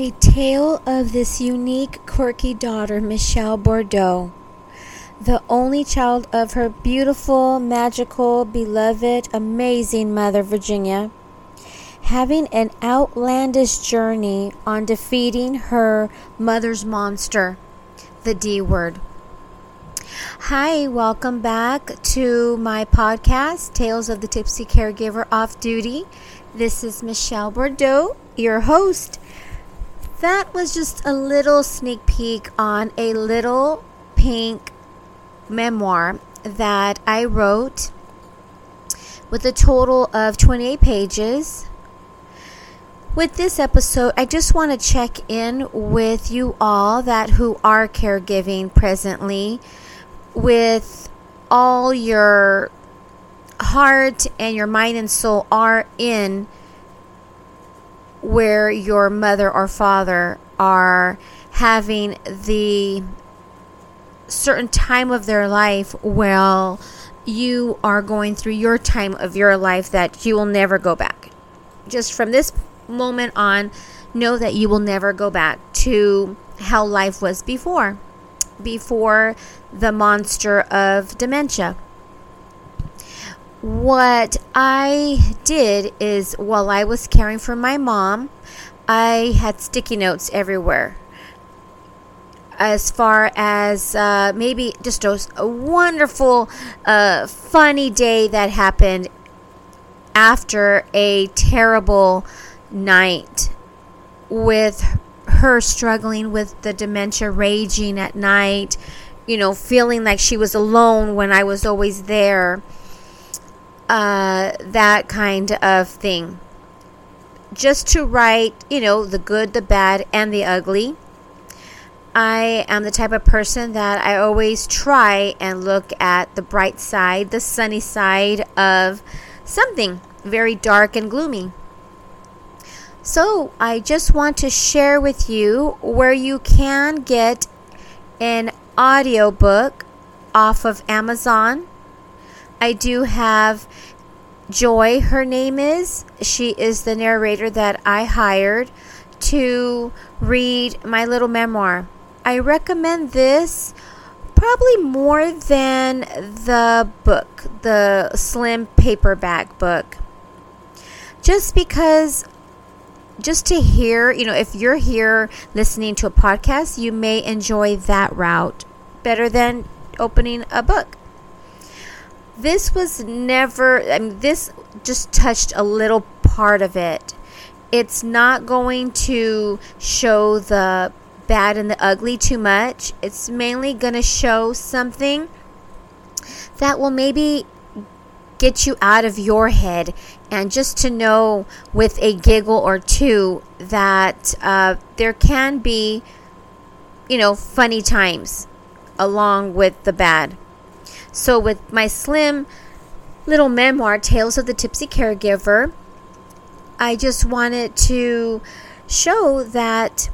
A tale of this unique, quirky daughter, Michelle Bordeaux, the only child of her beautiful, magical, beloved, amazing mother, Virginia, having an outlandish journey on defeating her mother's monster, the D word. Hi, welcome back to my podcast, Tales of the Tipsy Caregiver Off Duty. This is Michelle Bordeaux, your host. That was just a little sneak peek on a little pink memoir that I wrote with a total of 28 pages. With this episode, I just want to check in with you all that who are caregiving presently with all your heart and your mind and soul are in where your mother or father are having the certain time of their life while you are going through your time of your life that you will never go back. Just from this moment on, know that you will never go back to how life was before, before the monster of dementia what I did is while I was caring for my mom, I had sticky notes everywhere. As far as uh, maybe just a, a wonderful, uh, funny day that happened after a terrible night with her struggling with the dementia raging at night, you know, feeling like she was alone when I was always there uh, that kind of thing. Just to write, you know, the good, the bad, and the ugly. I am the type of person that I always try and look at the bright side, the sunny side of something very dark and gloomy. So, I just want to share with you where you can get an audiobook off of Amazon I do have Joy, her name is. She is the narrator that I hired to read my little memoir. I recommend this probably more than the book, the slim paperback book. Just because, just to hear, you know, if you're here listening to a podcast, you may enjoy that route better than opening a book this was never, I mean, this just touched a little part of it. It's not going to show the bad and the ugly too much. It's mainly going to show something that will maybe get you out of your head and just to know with a giggle or two that uh, there can be, you know, funny times along with the bad. So, with my slim little memoir, Tales of the Tipsy Caregiver, I just wanted to show that,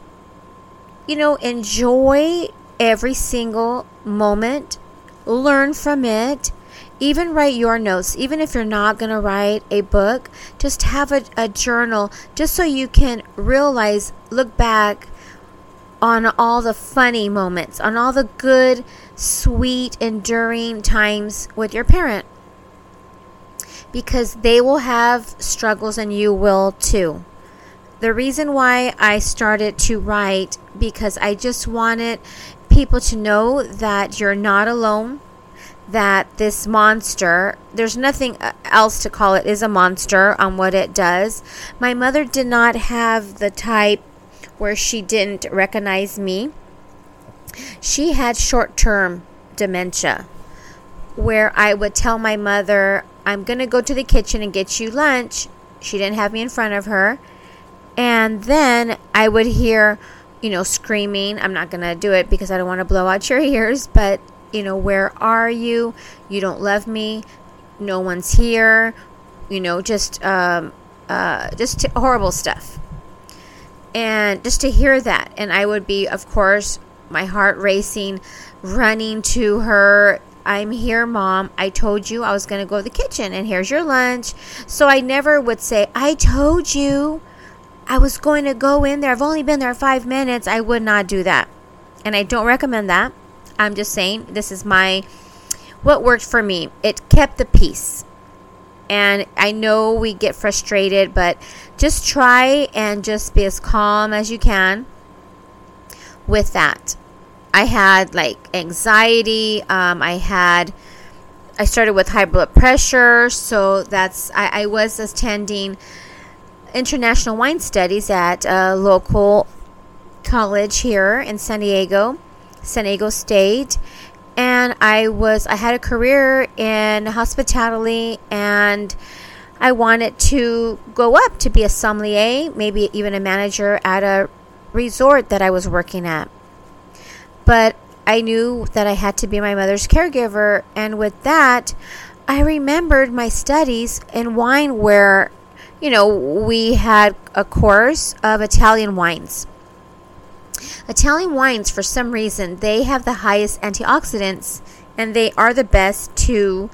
you know, enjoy every single moment, learn from it, even write your notes. Even if you're not going to write a book, just have a, a journal just so you can realize, look back on all the funny moments, on all the good, sweet, enduring times with your parent. Because they will have struggles and you will too. The reason why I started to write because I just wanted people to know that you're not alone, that this monster, there's nothing uh, else to call it, is a monster on what it does. My mother did not have the type where she didn't recognize me. She had short term dementia, where I would tell my mother, I'm going to go to the kitchen and get you lunch. She didn't have me in front of her. And then I would hear, you know, screaming. I'm not going to do it because I don't want to blow out your ears, but, you know, where are you? You don't love me. No one's here. You know, just, um, uh, just horrible stuff and just to hear that and i would be of course my heart racing running to her i'm here mom i told you i was going to go to the kitchen and here's your lunch so i never would say i told you I was going to go in there. I've only been there five minutes. I would not do that. And I don't recommend that. I'm just saying this is my what worked for me. It kept the peace. And I know we get frustrated, but just try and just be as calm as you can with that. I had like anxiety. Um, I had, I started with high blood pressure. So that's, I, I was attending international wine studies at a local college here in San Diego, San Diego State and I was I had a career in hospitality and I wanted to go up to be a sommelier, maybe even a manager at a resort that I was working at. But I knew that I had to be my mother's caregiver and with that I remembered my studies in wine where you know we had a course of Italian wines Italian wines, for some reason, they have the highest antioxidants and they are the best to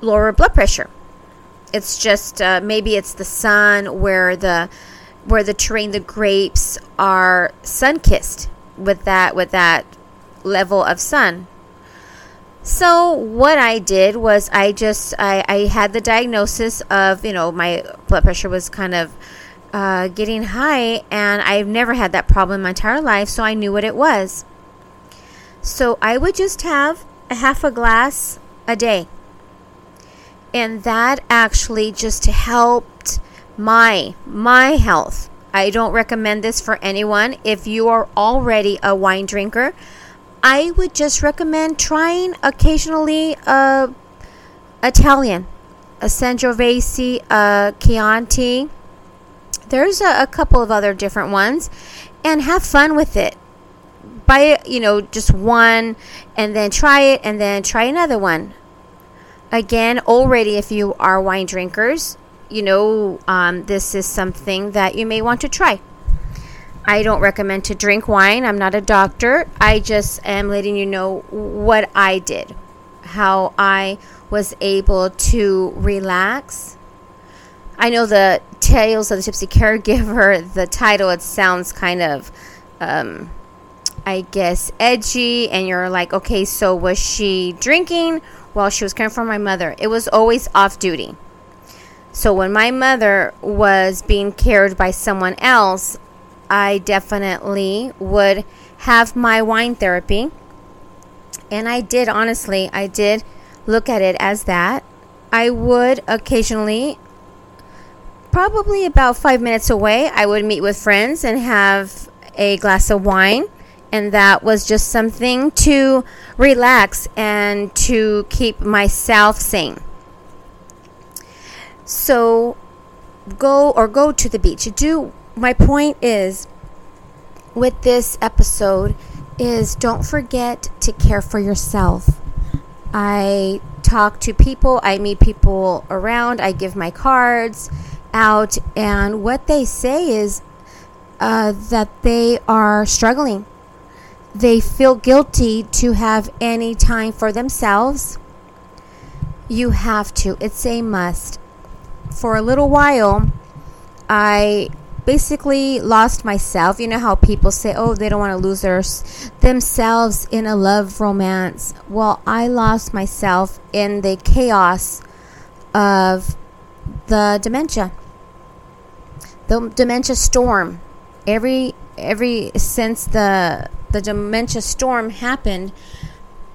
lower blood pressure. It's just uh, maybe it's the sun where the where the terrain, the grapes are sun kissed with that with that level of sun. So what I did was I just I, I had the diagnosis of you know my blood pressure was kind of uh, getting high, and I've never had that problem my entire life, so I knew what it was. So I would just have a half a glass a day. And that actually just helped my my health. I don't recommend this for anyone. If you are already a wine drinker, I would just recommend trying occasionally a Italian, a Sangiovese, a Chianti, there's a, a couple of other different ones, and have fun with it. Buy, you know, just one, and then try it, and then try another one. Again, already, if you are wine drinkers, you know, um, this is something that you may want to try. I don't recommend to drink wine. I'm not a doctor. I just am letting you know what I did, how I was able to relax I know the Tales of the Tipsy Caregiver, the title, it sounds kind of, um, I guess, edgy. And you're like, okay, so was she drinking while she was caring for my mother? It was always off duty. So when my mother was being cared by someone else, I definitely would have my wine therapy. And I did, honestly, I did look at it as that. I would occasionally probably about five minutes away, I would meet with friends and have a glass of wine. And that was just something to relax and to keep myself sane. So go or go to the beach. Do my point is with this episode is don't forget to care for yourself. I talk to people, I meet people around, I give my cards out, and what they say is uh, that they are struggling. They feel guilty to have any time for themselves. You have to, it's a must. For a little while, I basically lost myself. You know how people say, oh, they don't want to lose their, themselves in a love romance. Well, I lost myself in the chaos of the dementia. The dementia storm. Every every since the the dementia storm happened,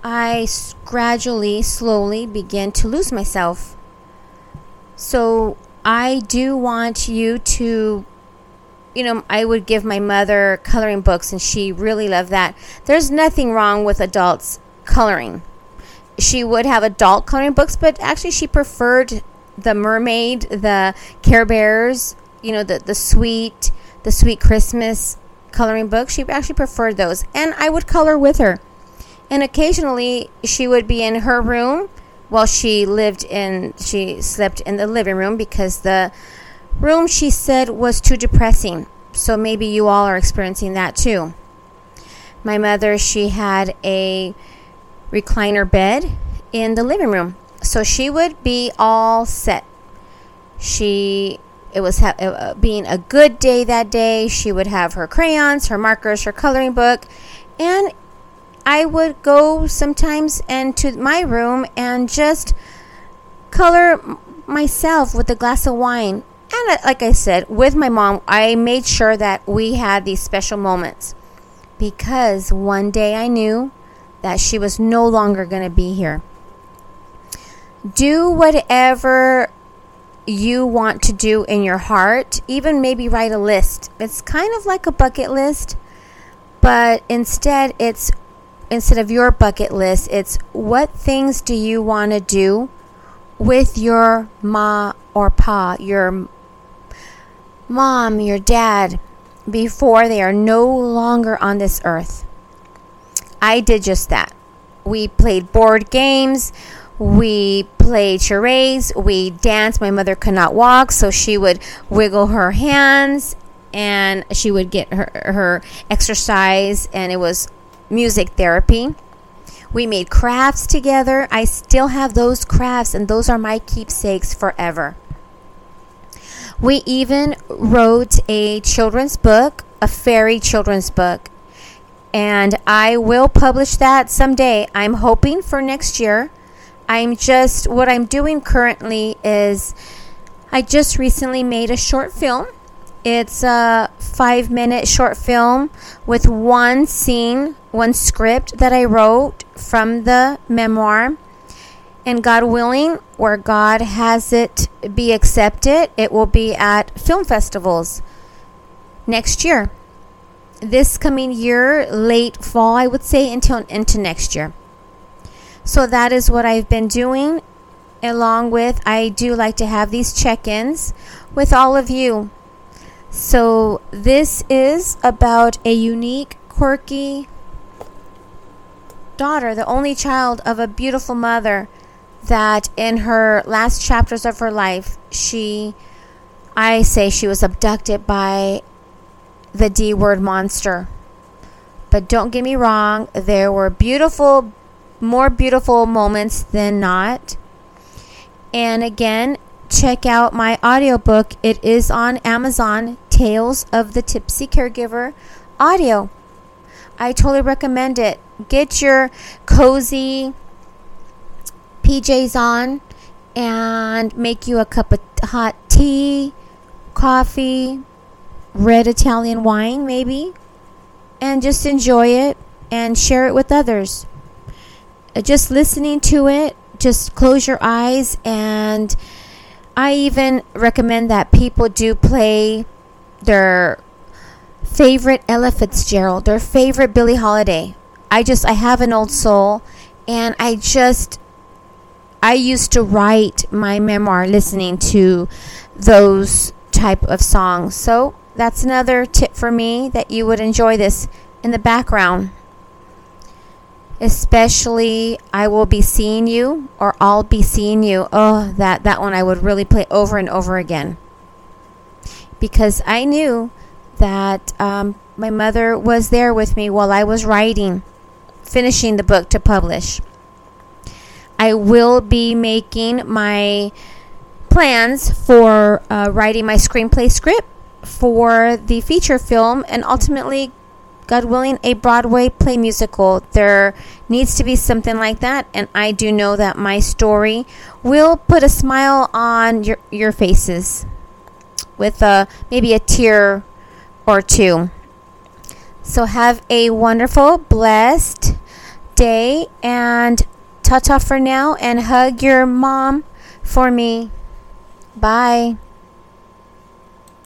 I gradually, slowly began to lose myself. So I do want you to you know, I would give my mother coloring books and she really loved that. There's nothing wrong with adults coloring. She would have adult coloring books, but actually she preferred the mermaid, the Care Bears, you know, the the sweet, the sweet Christmas coloring book. She actually preferred those, and I would color with her. And occasionally, she would be in her room while she lived in. She slept in the living room because the room she said was too depressing. So maybe you all are experiencing that too. My mother, she had a recliner bed in the living room so she would be all set. She it was ha- uh, being a good day that day. She would have her crayons, her markers, her coloring book, and I would go sometimes and to my room and just color myself with a glass of wine. And uh, like I said, with my mom, I made sure that we had these special moments because one day I knew that she was no longer going to be here. Do whatever you want to do in your heart, even maybe write a list. It's kind of like a bucket list, but instead it's instead of your bucket list, it's what things do you want to do with your ma or pa, your mom, your dad, before they are no longer on this earth. I did just that. We played board games. We played charades. We danced. My mother could not walk, so she would wiggle her hands and she would get her, her exercise, and it was music therapy. We made crafts together. I still have those crafts, and those are my keepsakes forever. We even wrote a children's book, a fairy children's book, and I will publish that someday. I'm hoping for next year. I'm just, what I'm doing currently is I just recently made a short film it's a five minute short film with one scene, one script that I wrote from the memoir. And God willing, where God has it be accepted, it will be at film festivals next year. This coming year, late fall, I would say, until into next year. So that is what I've been doing. Along with, I do like to have these check ins with all of you so, this is about a unique, quirky daughter, the only child of a beautiful mother, that in her last chapters of her life, she, I say, she was abducted by the D word monster. But don't get me wrong, there were beautiful, more beautiful moments than not. And again, check out my audiobook. It is on Amazon, Tales of the Tipsy Caregiver audio. I totally recommend it. Get your cozy PJs on and make you a cup of hot tea, coffee, red Italian wine, maybe, and just enjoy it and share it with others. Uh, just listening to it, just close your eyes and I even recommend that people do play their favorite Ella Fitzgerald, their favorite Billie Holiday. I just I have an old soul and I just I used to write my memoir listening to those type of songs. So that's another tip for me that you would enjoy this in the background especially I will be seeing you or I'll be seeing you. Oh, that that one I would really play over and over again because I knew that um, my mother was there with me while I was writing, finishing the book to publish. I will be making my plans for uh, writing my screenplay script for the feature film and ultimately God willing, a Broadway play musical. There needs to be something like that, and I do know that my story will put a smile on your your faces, with a maybe a tear or two. So have a wonderful, blessed day, and ta ta for now, and hug your mom for me. Bye.